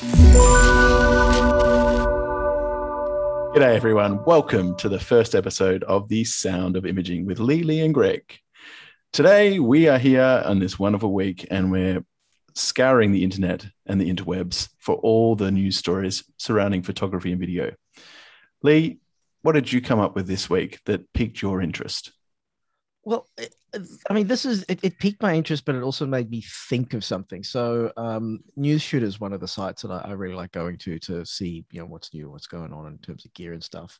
G'day, everyone. Welcome to the first episode of The Sound of Imaging with Lee, Lee, and Greg. Today, we are here on this wonderful week and we're scouring the internet and the interwebs for all the news stories surrounding photography and video. Lee, what did you come up with this week that piqued your interest? Well, I mean, this is it, it, piqued my interest, but it also made me think of something. So, um, Newsshoot is one of the sites that I, I, really like going to to see, you know, what's new, what's going on in terms of gear and stuff.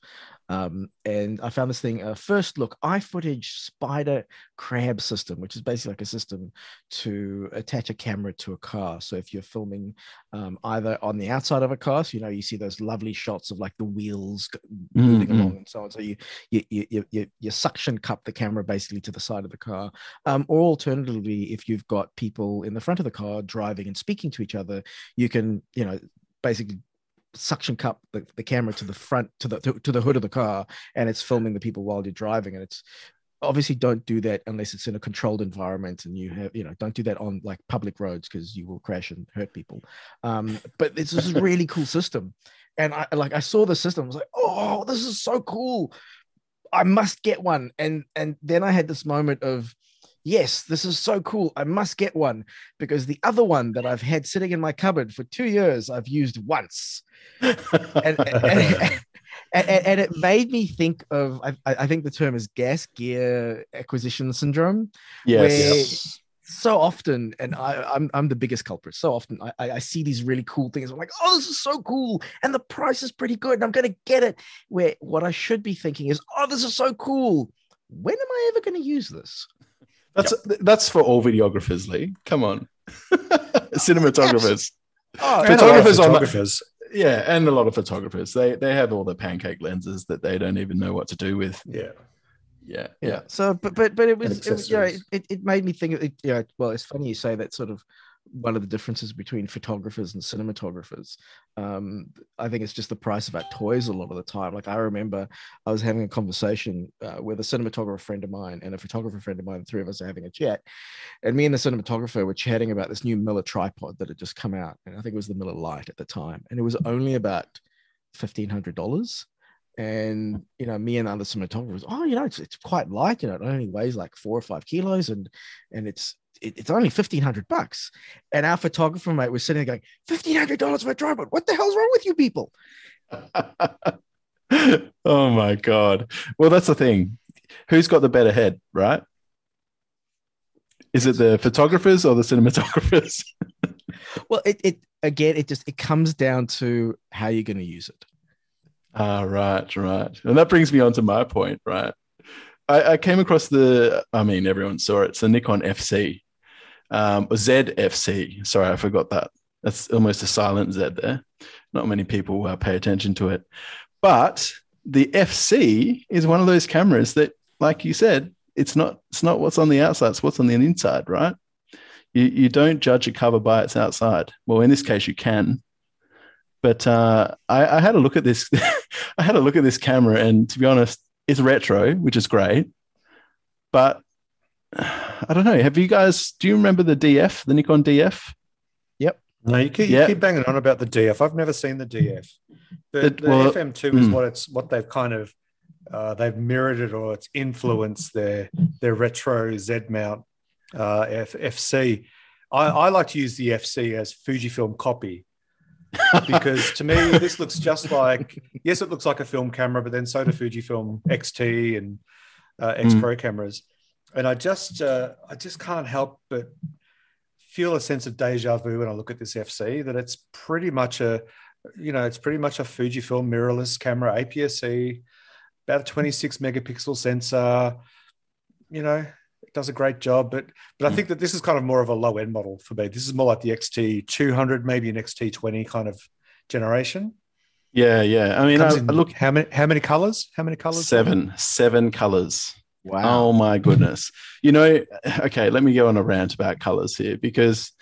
Um, and I found this thing, uh, first look, iFootage spider crab system, which is basically like a system to attach a camera to a car. So if you're filming um, either on the outside of a car, so you know you see those lovely shots of like the wheels moving mm-hmm. along and so on. So you you, you you you suction cup the camera basically to the side of the car, um, or alternatively, if you've got people in the front of the car driving and speaking to each other, you can you know basically suction cup the, the camera to the front to the to, to, the hood of the car and it's filming the people while you're driving and it's obviously don't do that unless it's in a controlled environment and you have you know don't do that on like public roads because you will crash and hurt people. Um but it's this really cool system and i like i saw the system I was like oh this is so cool i must get one and and then i had this moment of yes, this is so cool. I must get one because the other one that I've had sitting in my cupboard for two years, I've used once. and, and, and, and, it made me think of, I, I, think the term is gas gear acquisition syndrome. Yes. So often, and I, am I'm, I'm the biggest culprit. So often, I, I see these really cool things. I'm like, oh, this is so cool, and the price is pretty good, and I'm gonna get it. Where what I should be thinking is, oh, this is so cool. When am I ever going to use this? That's yep. that's for all videographers, Lee. Come on, cinematographers, oh, photographers, photographers. The, yeah, and a lot of photographers. They they have all the pancake lenses that they don't even know what to do with. Yeah. Yeah, yeah. So, but but but it was, it was yeah, it, it made me think. It, yeah, well, it's funny you say that sort of one of the differences between photographers and cinematographers. Um, I think it's just the price of our toys a lot of the time. Like I remember I was having a conversation uh, with a cinematographer friend of mine and a photographer friend of mine. The three of us are having a chat, and me and the cinematographer were chatting about this new Miller tripod that had just come out, and I think it was the Miller Lite at the time, and it was only about fifteen hundred dollars. And you know, me and other cinematographers, oh, you know, it's, it's quite light. You know, it only weighs like four or five kilos, and and it's it, it's only fifteen hundred bucks. And our photographer mate was sitting there going, fifteen hundred dollars for a tripod. What the hell's wrong with you people? oh my god. Well, that's the thing. Who's got the better head, right? Is it the photographers or the cinematographers? well, it, it again, it just it comes down to how you're going to use it. Ah, right, right. And that brings me on to my point, right? I, I, came across the, I mean, everyone saw it. It's the Nikon FC, um, or ZFC. Sorry, I forgot that. That's almost a silent Z there. Not many people uh, pay attention to it. But the FC is one of those cameras that, like you said, it's not it's not what's on the outside, it's what's on the inside, right? You you don't judge a cover by its outside. Well, in this case, you can. But uh, I, I had a look at this. I had a look at this camera, and to be honest, it's retro, which is great. But I don't know. Have you guys? Do you remember the DF, the Nikon DF? Yep. No, you keep, yep. you keep banging on about the DF. I've never seen the DF. But the, the well, FM2 is mm. what it's what they've kind of uh, they've mirrored it or it's influenced their their retro Z mount uh, F, FC. I, I like to use the FC as Fujifilm copy because to me this looks just like yes, it looks like a film camera, but then so do Fujifilm XT and uh, X Pro mm. cameras and I just uh, I just can't help but feel a sense of deja vu when I look at this FC that it's pretty much a you know it's pretty much a Fujifilm mirrorless camera APS-C about a 26 megapixel sensor you know does a great job but but I hmm. think that this is kind of more of a low end model for me. This is more like the XT 200 maybe an XT 20 kind of generation. Yeah yeah. I mean I, look how many how many colors? How many colors? Seven seven colors. Wow. Oh my goodness. You know, okay, let me go on a rant about colors here because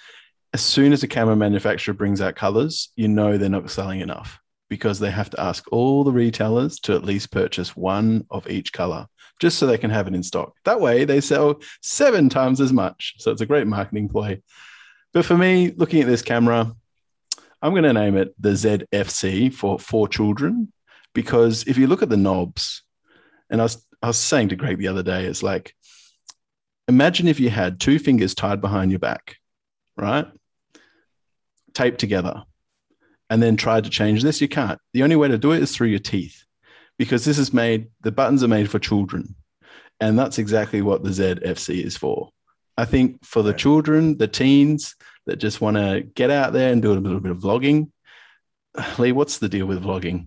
as soon as a camera manufacturer brings out colors, you know they're not selling enough because they have to ask all the retailers to at least purchase one of each color just so they can have it in stock. That way they sell seven times as much. So it's a great marketing play. But for me, looking at this camera, I'm going to name it the ZFC for four children because if you look at the knobs, and I was I was saying to Greg the other day, it's like imagine if you had two fingers tied behind your back, right? Taped together, and then tried to change this. You can't. The only way to do it is through your teeth because this is made, the buttons are made for children. And that's exactly what the ZFC is for. I think for the children, the teens that just want to get out there and do a little bit of vlogging. Lee, what's the deal with vlogging?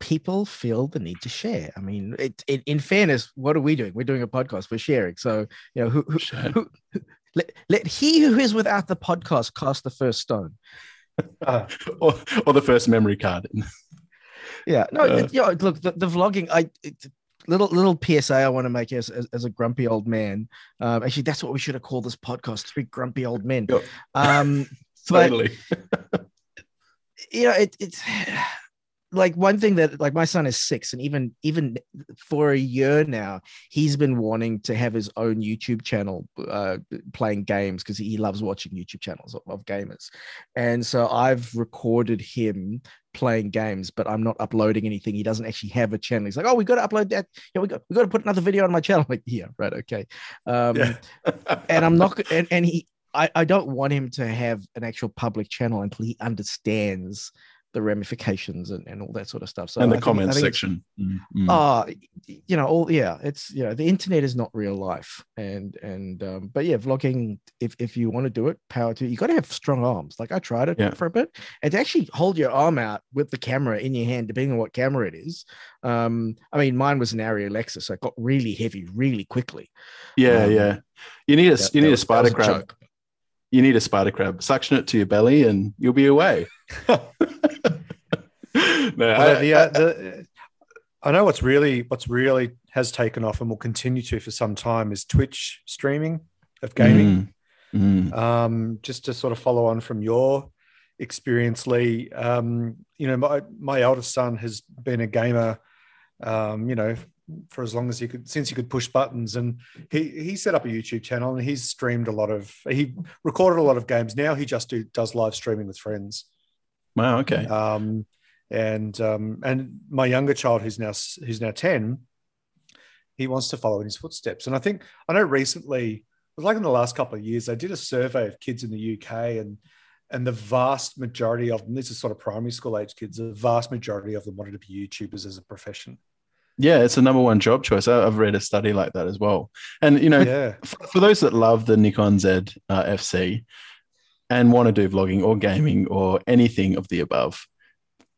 people feel the need to share. I mean, it, it, in fairness, what are we doing? We're doing a podcast. We're sharing. So, you know, who, who, who, let, let he who is without the podcast cast the first stone. Uh, or, or the first memory card. yeah. No, uh, you know, look, the, the vlogging, I, it, little little PSA I want to make as, as, as a grumpy old man. Um, actually, that's what we should have called this podcast: three grumpy old men. Um, totally. But, you know, it, it's like one thing that like my son is six and even even for a year now he's been wanting to have his own youtube channel uh, playing games because he loves watching youtube channels of, of, gamers. And so i've recorded him playing games but i'm not uploading anything. He doesn't actually have a channel. He's like oh we got to upload that. Yeah we got we got to put another video on my channel. I'm like yeah right okay. Um yeah. and i'm not and, and he I, I don't want him to have an actual public channel until he understands the ramifications and, and all that sort of stuff. So and the comments section. Mm-hmm. Uh, you know, all yeah, it's you know, the internet is not real life. And and um, but yeah, vlogging, if if you want to do it, power to you gotta have strong arms. Like I tried it yeah. for a bit. And to actually hold your arm out with the camera in your hand, depending on what camera it is. Um, I mean mine was an Arri Alexa, so it got really heavy really quickly. Yeah, um, yeah. You need a that, you need a spider crab. You need a spider crab. Suction it to your belly and you'll be away. no, I, the, uh, the, I know what's really what's really has taken off and will continue to for some time is Twitch streaming of gaming. Mm, mm. Um, just to sort of follow on from your experience, Lee. Um, you know, my my eldest son has been a gamer. Um, you know, for as long as he could since he could push buttons. And he he set up a youtube channel and he's streamed a lot of he recorded a lot of games. Now he just do, does live streaming with friends. Wow okay. Um and um, and my younger child who's now who's now 10 he wants to follow in his footsteps. And i think i know recently it was like in the last couple of years they did a survey of kids in the uk and and the vast majority of them this is sort of primary school age kids the vast majority of them wanted to be youtubers as a profession yeah, it's the number one job choice. I've read a study like that as well. And you know, yeah. for, for, those that love the Nikon Z uh, FC and want to do vlogging or gaming or anything of the above,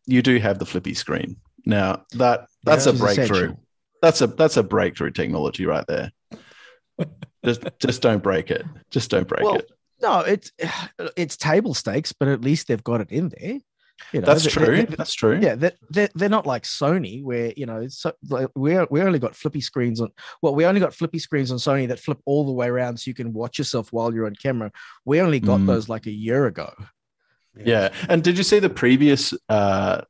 you do have the flippy screen. Now that that's yeah, a breakthrough. Essential. That's a that's a breakthrough technology right there. just just don't break it. Just don't break well, it. No, it's it's table stakes, but at least they've got it in there. You know, That's they, true. They, they, That's true. Yeah, they're, they're not like Sony, where you know, so, like, we we only got flippy screens on. Well, we only got flippy screens on Sony that flip all the way around, so you can watch yourself while you're on camera. We only got mm. those like a year ago. Yeah. And did you see the previous uh,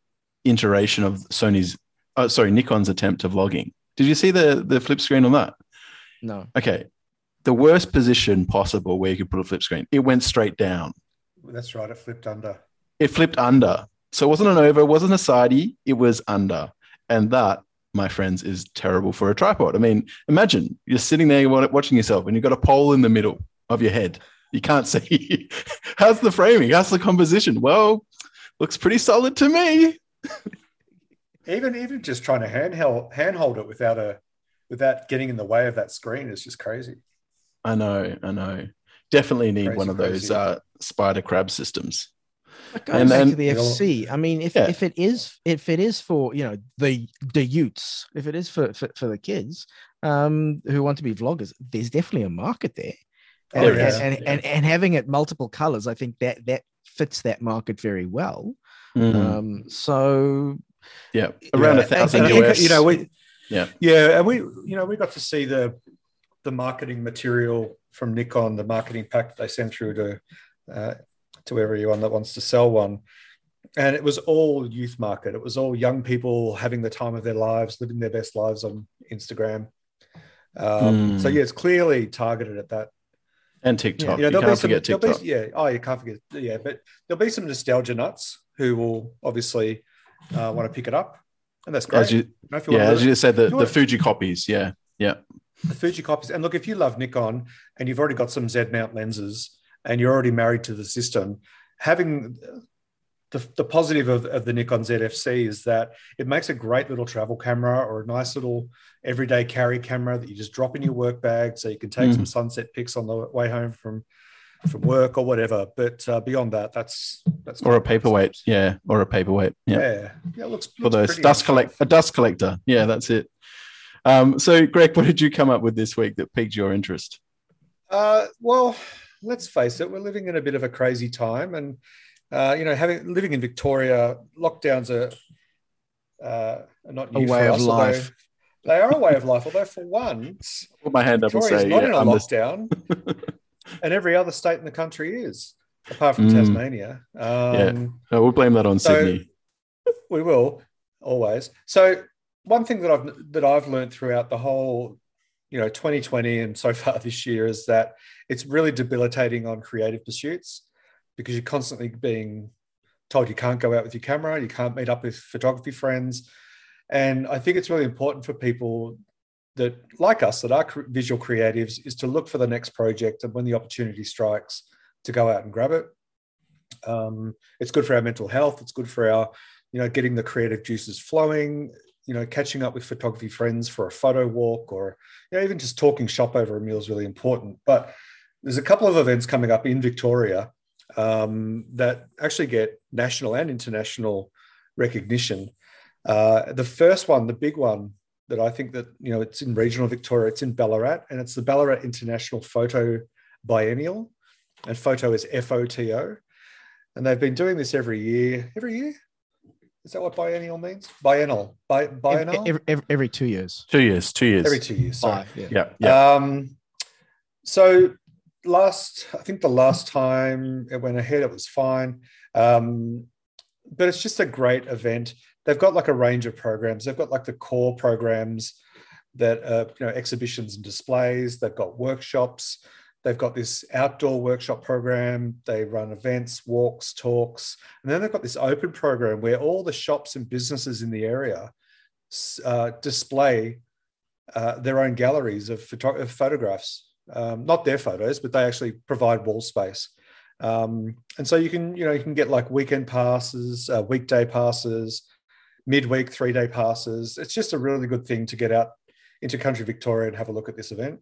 iteration of Sony's, uh, sorry, Nikon's attempt of vlogging? Did you see the the flip screen on that? No. Okay. The worst position possible where you could put a flip screen. It went straight down. That's right. It flipped under. It flipped under. So it wasn't an over, it wasn't a sidey, it was under. And that, my friends, is terrible for a tripod. I mean, imagine you're sitting there watching yourself and you've got a pole in the middle of your head you can't see. How's the framing? How's the composition? Well, looks pretty solid to me. even even just trying to handheld handhold it without a without getting in the way of that screen is just crazy. I know, I know. Definitely need crazy, one of those uh, spider crab systems. And then to the FC. I mean, if, yeah. if it is if it is for you know the the youths, if it is for for, for the kids um, who want to be vloggers, there's definitely a market there. Oh, and, and, and, and, and, having it multiple colors, I think that that fits that market very well. Mm. Um, so yeah, around yeah, a thousand US. You know, we yeah yeah, and we you know we got to see the the marketing material from Nikon, the marketing pack that they sent through to uh, to everyone that wants to sell one. And it was all youth market. It was all young people having the time of their lives, living their best lives on Instagram. Um, mm. So yeah, it's clearly targeted at that And TikTok. Yeah, you, know, you can't some, forget TikTok. Be, yeah. Oh, you can't forget. Yeah, but there'll be some nostalgia nuts who will obviously uh, want to pick it up, and that's great. As you, you know, yeah, as you said, the, the Fuji copies. Yeah, yeah. The Fuji copies, and look, if you love Nikon and you've already got some Z mount lenses, and you're already married to the system, having the, the positive of, of the Nikon ZFC is that it makes a great little travel camera or a nice little everyday carry camera that you just drop in your work bag so you can take mm. some sunset pics on the way home from from work or whatever. But uh, beyond that, that's that's or a paperweight, yeah, or a paperweight, yeah, yeah, yeah looks, for those dust collect a dust collector, yeah, that's it. Um, so, Greg, what did you come up with this week that piqued your interest? Uh, well, let's face it, we're living in a bit of a crazy time, and uh, you know, having living in Victoria, lockdowns are, uh, are not a way of life. They are a way of life. Although for once, put my hand up and say, not yeah, in a I'm lockdown, and every other state in the country is, apart from mm. Tasmania. Um, yeah, no, we'll blame that on so Sydney. We will always. So one thing that I've that I've learned throughout the whole, you know, 2020 and so far this year is that it's really debilitating on creative pursuits because you're constantly being told you can't go out with your camera, you can't meet up with photography friends. And I think it's really important for people that, like us, that are visual creatives, is to look for the next project and when the opportunity strikes, to go out and grab it. Um, it's good for our mental health. It's good for our, you know, getting the creative juices flowing. You know, catching up with photography friends for a photo walk, or you know, even just talking shop over a meal is really important. But there's a couple of events coming up in Victoria um, that actually get national and international recognition. Uh, the first one, the big one that I think that you know it's in regional Victoria, it's in Ballarat, and it's the Ballarat International Foto Biennial, and photo is F O T O, and they've been doing this every year. Every year, is that what biennial means? Biennial, Bi- biennial. Every, every, every, two years. Two years. Two years. Every two years. Sorry. Five, yeah. yeah. yeah. Um, so last, I think the last time it went ahead, it was fine. Um, but it's just a great event. They've got like a range of programs. They've got like the core programs that are, you know, exhibitions and displays. They've got workshops. They've got this outdoor workshop program. They run events, walks, talks. And then they've got this open program where all the shops and businesses in the area uh, display uh, their own galleries of, photo- of photographs um, not their photos, but they actually provide wall space. Um, and so you can, you know, you can get like weekend passes, uh, weekday passes, midweek three day passes. It's just a really good thing to get out into country Victoria and have a look at this event.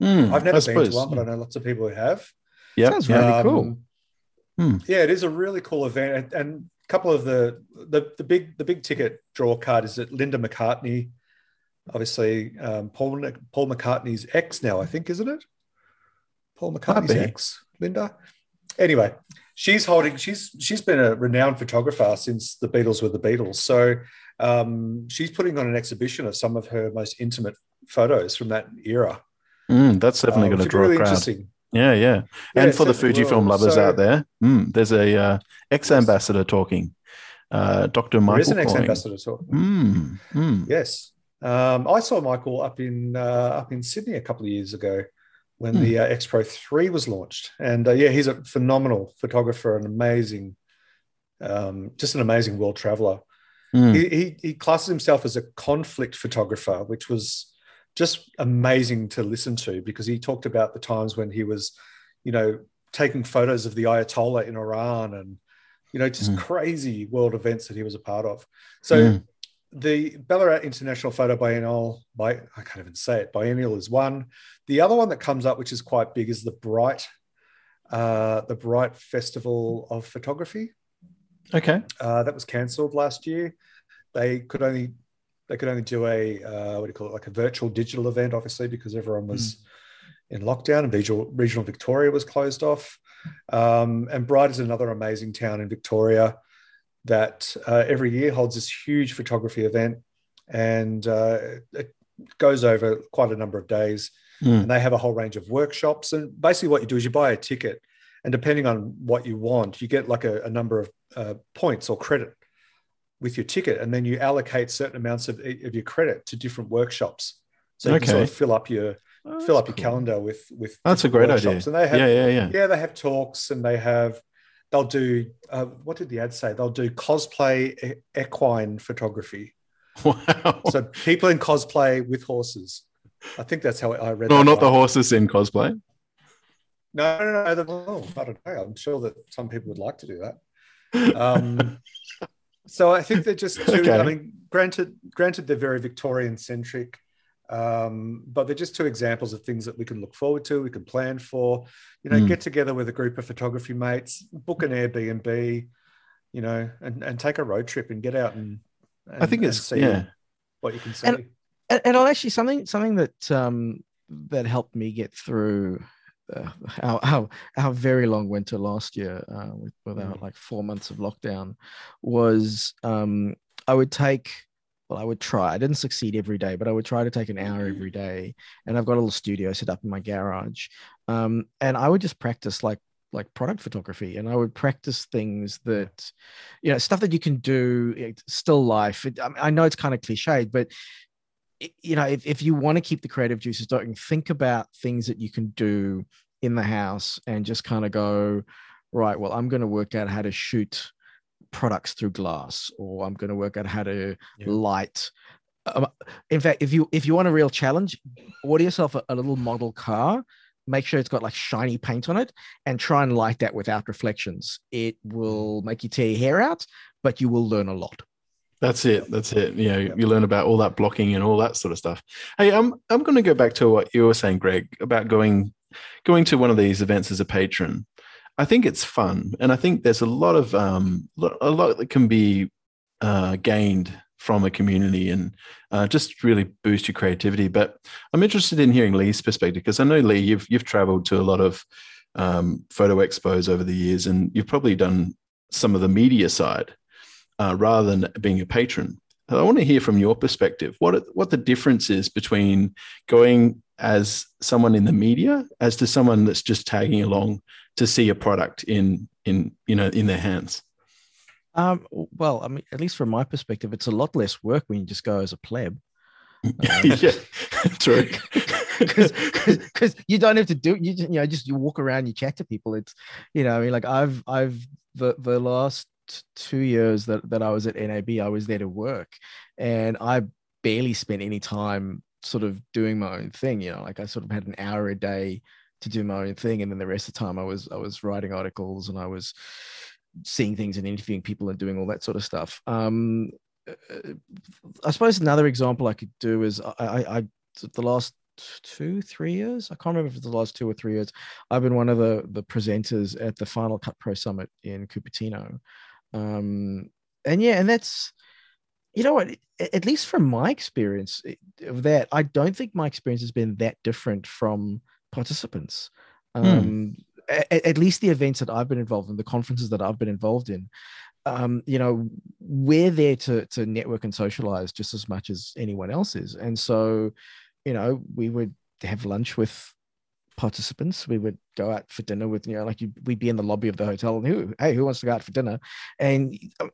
Mm, I've never I been suppose. to one, but I know lots of people who have. Yeah, sounds really um, cool. Hmm. Yeah, it is a really cool event, and, and a couple of the, the the big the big ticket draw card is that Linda McCartney obviously um, Paul Paul McCartney's ex now, I think, isn't it? Paul McCartney's ex, Linda. Anyway, she's holding. She's she's been a renowned photographer since the Beatles were the Beatles. So um, she's putting on an exhibition of some of her most intimate photos from that era. Mm, that's definitely uh, going to draw really a crowd. Yeah, yeah. yeah and for the Fujifilm lovers so, out there, mm, there's a uh, ex ambassador talking. Uh, Dr. Michael. There is an ex ambassador talking. Mm, mm. Yes. Um, I saw Michael up in uh, up in Sydney a couple of years ago when hmm. the uh, X Pro three was launched, and uh, yeah, he's a phenomenal photographer, an amazing, um, just an amazing world traveler. Hmm. He, he, he classes himself as a conflict photographer, which was just amazing to listen to because he talked about the times when he was, you know, taking photos of the Ayatollah in Iran and you know just mm. crazy world events that he was a part of. So mm the Ballarat International Foto Biennial, by I can't even say it, biennial is one. The other one that comes up, which is quite big, is the Bright, uh, the Bright Festival of Photography. Okay, uh, that was cancelled last year. They could only they could only do a uh, what do you call it, like a virtual digital event, obviously, because everyone was mm. in lockdown and regional, regional Victoria was closed off. Um, and Bright is another amazing town in Victoria that uh, every year holds this huge photography event and uh, it goes over quite a number of days. Mm. And they have a whole range of workshops. And basically, what you do is you buy a ticket, and depending on what you want, you get like a, a number of uh, points or credit with your ticket. And then you allocate certain amounts of, of your credit to different workshops. So you okay. can sort of fill up your oh, fill up cool. your calendar with with. That's a great idea. And they have, yeah, yeah, yeah. Yeah, they have talks and they have. They'll do. Uh, what did the ad say? They'll do cosplay equine photography. Wow. So people in cosplay with horses. I think that's how I read. No, not the horses in cosplay. No, no, no. Oh, I don't know. I'm sure that some people would like to do that. Um, so I think they're just two. Okay. I mean, granted, granted, they're very Victorian centric, um, but they're just two examples of things that we can look forward to. We can plan for. You know, mm. get together with a group of photography mates, book an Airbnb, you know, and, and take a road trip and get out and. and I think it's yeah. What you can see. And, and, and actually something something that um, that helped me get through uh, our, our, our very long winter last year uh, with, without mm. like four months of lockdown was um, I would take well I would try I didn't succeed every day but I would try to take an hour mm-hmm. every day and I've got a little studio set up in my garage um, and I would just practice like like product photography and i would practice things that you know stuff that you can do still life it, I, know it's kind of cliched but you know, if, if you want to keep the creative juices going, think about things that you can do in the house and just kind of go, right, well, I'm going to work out how to shoot products through glass, or I'm going to work out how to yeah. light. Um, in fact, if you if you want a real challenge, order yourself a, a little model car make sure it's got like shiny paint on it and try and light that without reflections. It will make you tear your hair out, but you will learn a lot. That's it. That's it. You know, you learn about all that blocking and all that sort of stuff. Hey, I'm I'm going to go back to what you were saying, Greg, about going going to one of these events as a patron. I think it's fun, and I think there's a lot of um, a lot that can be uh, gained from a community and uh, just really boost your creativity. But I'm interested in hearing Lee's perspective because I know Lee, you've you've travelled to a lot of um, photo expos over the years, and you've probably done some of the media side uh, rather than being a patron. I want to hear from your perspective what what the difference is between going as someone in the media as to someone that's just tagging along to see a product in in you know in their hands. Um, well, I mean, at least from my perspective, it's a lot less work when you just go as a pleb. Um, yeah, true. Because you don't have to do you, you know just you walk around, you chat to people. It's you know I mean like I've I've the the last two years that, that I was at NAB, I was there to work and I barely spent any time sort of doing my own thing. You know, like I sort of had an hour a day to do my own thing. And then the rest of the time I was, I was writing articles and I was seeing things and interviewing people and doing all that sort of stuff. Um, uh, I suppose another example I could do is I, I, I the last two, three years. I can't remember if it's the last two or three years. I've been one of the the presenters at the Final Cut Pro Summit in Cupertino, um, and yeah, and that's you know what, at least from my experience of that, I don't think my experience has been that different from participants. Hmm. Um, at, at, least the events that I've been involved in, the conferences that I've been involved in, um, you know, we're there to to network and socialize just as much as anyone else is. And so, you know, we would have lunch with participants. We would go out for dinner with, you know, like you, we'd be in the lobby of the hotel and who, hey, who wants to go out for dinner? And um,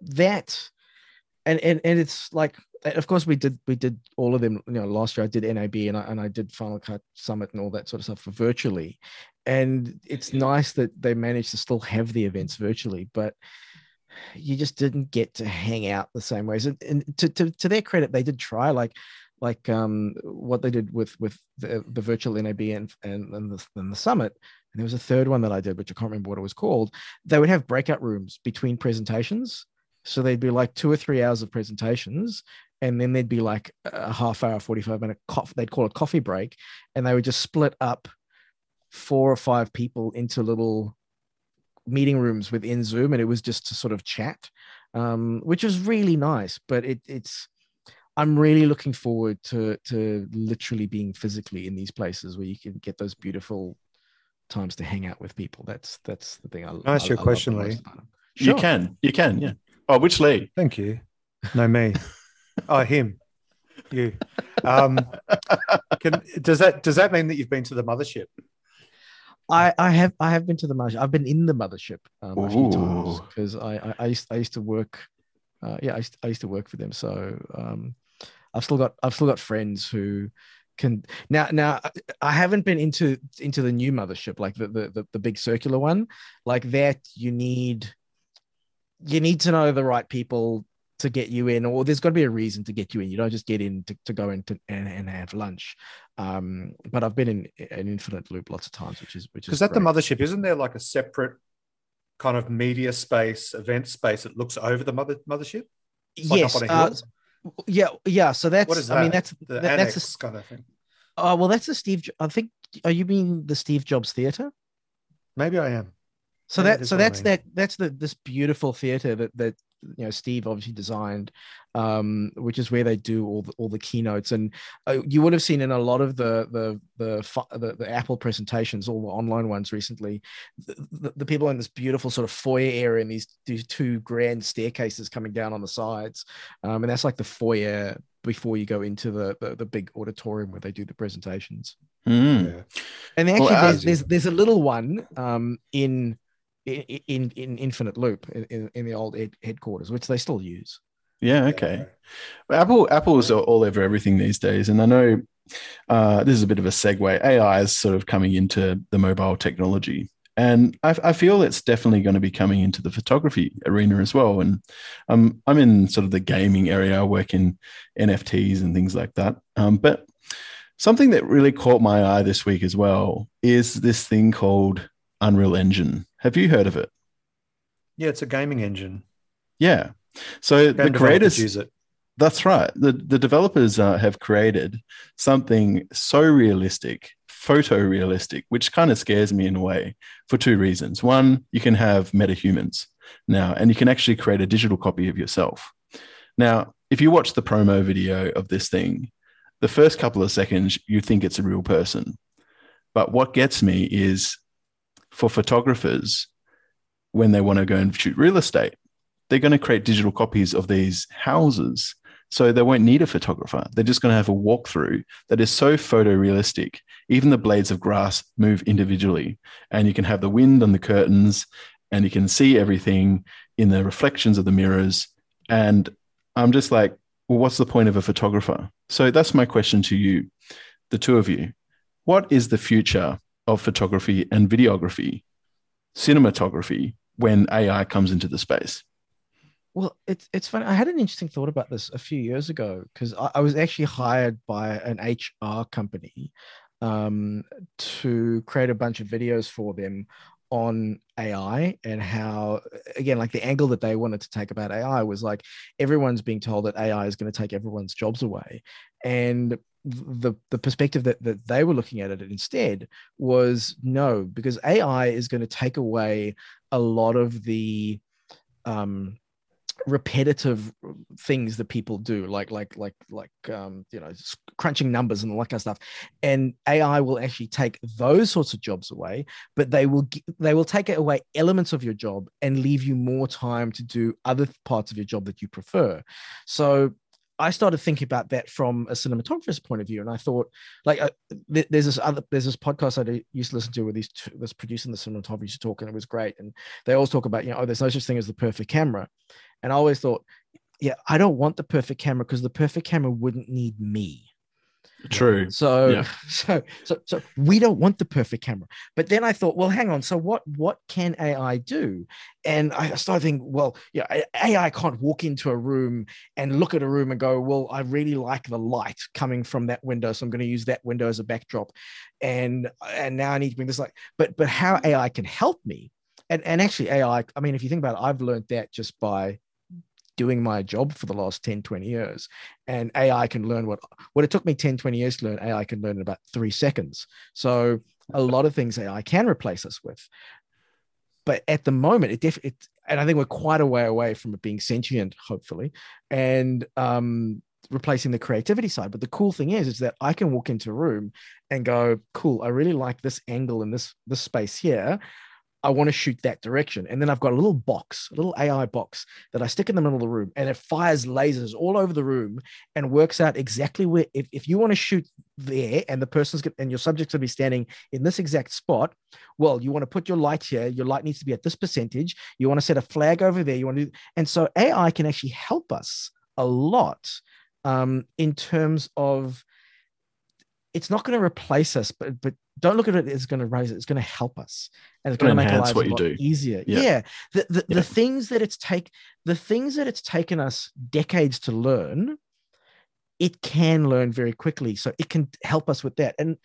that, and, and, and it's like, of course we did, we did all of them, you know, last year I did NAB and I, and I did Final Cut Summit and all that sort of stuff for virtually. And it's nice that they managed to still have the events virtually, but you just didn't get to hang out the same ways. And, and to, to, to their credit, they did try like, like um, what they did with with the, the virtual NAB and and, and, the, and the summit. And there was a third one that I did, which I can't remember what it was called. They would have breakout rooms between presentations. So they'd be like two or three hours of presentations, and then there'd be like a half hour, 45 minute they'd call it coffee break. And they would just split up four or five people into little meeting rooms within Zoom. And it was just to sort of chat, um, which was really nice. But it, it's I'm really looking forward to to literally being physically in these places where you can get those beautiful times to hang out with people. That's that's the thing. I, I ask you a question, Lee. Sure. You can, you can, yeah. Oh, which Lee? Thank you. No, me. oh, him. You. Um, can, does that does that mean that you've been to the mothership? I, I have I have been to the mothership. I've been in the mothership um, a few times because I, I, I used I used to work. Uh, yeah, I used, I used to work for them. So um, I've still got I've still got friends who can now now I haven't been into into the new mothership like the the the, the big circular one like that you need you need to know the right people to get you in, or there's got to be a reason to get you in. You don't just get in to, to go into and, and have lunch. Um, but I've been in an infinite loop lots of times, which is which is because at the mothership, isn't there like a separate kind of media space, event space that looks over the mother mothership? It's yes. Like uh, yeah, yeah. So that's what is that? I mean that's the that, that's a kind of thing. Oh well, that's the Steve. I think. Are you mean the Steve Jobs Theater? Maybe I am. So that so that's I mean. that that's the this beautiful theater that that you know Steve obviously designed, um, which is where they do all the all the keynotes. And uh, you would have seen in a lot of the the the the, the Apple presentations, all the online ones recently, the, the, the, people in this beautiful sort of foyer area and these these two grand staircases coming down on the sides, um, and that's like the foyer before you go into the, the, the big auditorium where they do the presentations. Mm. Yeah. And actually, well, there's, there's, there's a little one um, in in in Infinite Loop in, in the old ed- headquarters, which they still use. Yeah. Okay. Apple Apple is all over everything these days, and I know uh, this is a bit of a segue. AI is sort of coming into the mobile technology, and I, I, feel it's definitely going to be coming into the photography arena as well. And um, I'm in sort of the gaming area. I work in NFTs and things like that. Um, but something that really caught my eye this week as well is this thing called Unreal Engine. Have you heard of it? Yeah, it's a gaming engine. Yeah. So Game the creators use it. That's right. The the developers uh, have created something so realistic, photorealistic, which kind of scares me in a way for two reasons. One, you can have metahumans now, and you can actually create a digital copy of yourself. Now, if you watch the promo video of this thing, the first couple of seconds you think it's a real person. But what gets me is for photographers when they want to go and shoot real estate. They're going to create digital copies of these houses. So they won't need a photographer. They're just going to have a walkthrough that is so photorealistic. Even the blades of grass move individually, and you can have the wind on the curtains, and you can see everything in the reflections of the mirrors. And I'm just like, well, what's the point of a photographer? So that's my question to you, the two of you. What is the future of photography and videography, cinematography, when AI comes into the space? Well, it's it's funny. I had an interesting thought about this a few years ago because I, I, was actually hired by an HR company um, to create a bunch of videos for them on AI and how, again, like the angle that they wanted to take about AI was like everyone's being told that AI is going to take everyone's jobs away, and the the perspective that, that they were looking at it instead was no because ai is going to take away a lot of the um repetitive things that people do like like like like um you know crunching numbers and all that kind of stuff. And ai will actually take those sorts of jobs away but they will they will take away elements of your job and leave you more time to do other parts of your job that you prefer. So I started thinking about that from a cinematographer's point of view, and I thought, like, uh, th- there's this other, there's this podcast I used to listen to where these two, this producing the cinematographers talk, and it was great. And they always talk about, you know, oh, there's no such thing as the perfect camera, and I always thought, yeah, I don't want the perfect camera because the perfect camera wouldn't need me. True. So, yeah. so, so, so we don't want the perfect camera. But then I thought, well, hang on. So what, what can AI do? And I started thinking, well, yeah, AI can't walk into a room and look at a room and go, well, I really like the light coming from that window, so I'm going to use that window as a backdrop. And and now I need to bring this light. But but how AI can help me? And and actually AI, I mean, if you think about it, I've learned that just by doing my job for the last 10 20 years. And ai can learn what what it took me 10 20 years to learn ai can learn in about three seconds. So a lot of things ai can replace us with. But at the moment it, def- it and i think we're quite a way away from it being sentient hopefully and um replacing the creativity side. But the cool thing is is that i can walk into a room and go cool i really like this angle in this this space here I want to shoot that direction. And then I've got a little box, a little AI box that I stick in the middle of the room and it fires lasers all over the room and works out exactly where, if, if you want to shoot there and the person's and your subject's going to be standing in this exact spot, well, you want to put your light here. Your light needs to be at this percentage. You want to set a flag over there. You want to, and so AI can actually help us a lot um, in terms of it's not going to replace us, but but don't look at it as going to raise it. It's going to help us, and it's going to make our lives what a lot do. easier. Yeah, yeah. The the, yeah. the things that it's take the things that it's taken us decades to learn, it can learn very quickly. So it can help us with that. And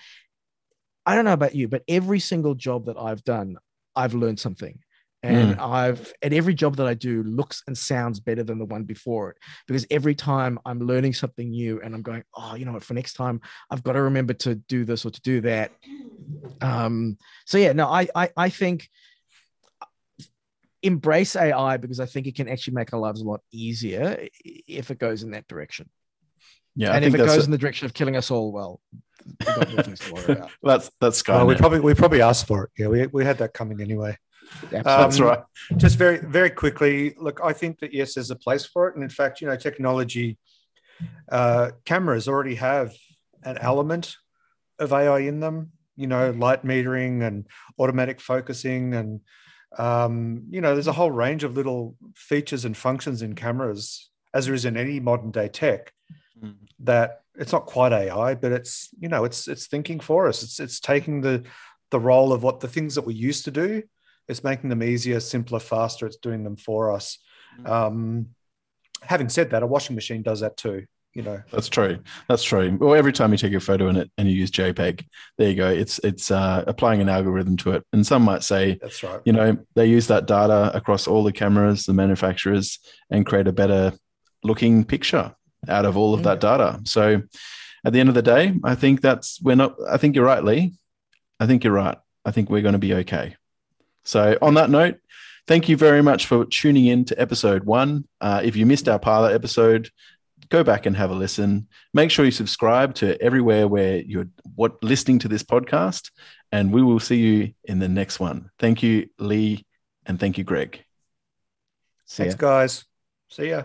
I don't know about you, but every single job that I've done, I've learned something and mm. i've and every job that i do looks and sounds better than the one before it because every time i'm learning something new and i'm going oh you know what for next time i've got to remember to do this or to do that um so yeah no i i, I think embrace ai because i think it can actually make our lives a lot easier if it goes in that direction yeah and if it goes a- in the direction of killing us all well that's that's Skynet. Oh, we probably we probably asked for it. Yeah, we, we had that coming anyway. That's um, right. Just very, very quickly, look, I think that yes, there's a place for it, and in fact, you know, technology, uh, cameras already have an element of AI in them. You know, light metering and automatic focusing, and um, you know, there's a whole range of little features and functions in cameras, as there is in any modern day tech, mm. that it's not quite AI, but it's you know, it's it's thinking for us. It's it's taking the the role of what the things that we used to do it's making them easier, simpler, faster. It's doing them for us. Mm. Um, having said that, a washing machine does that too. You know, that's true. That's true. Well, every time you take a photo in it and you use JPEG, there you go. It's it's uh, applying an algorithm to it. And some might say, that's right. You know, they use that data across all the cameras, the manufacturers, and create a better looking picture out of all of that data. So, at the end of the day, I think that's we're not. I think you're right, Lee. I think you're right. I think we're going to be okay. So, on that note, thank you very much for tuning in to episode one. Uh, if you missed our pilot episode, go back and have a listen. Make sure you subscribe to everywhere where you're what listening to this podcast, and we will see you in the next one. Thank you, Lee, and thank you, Greg. See Thanks, ya. guys. See ya.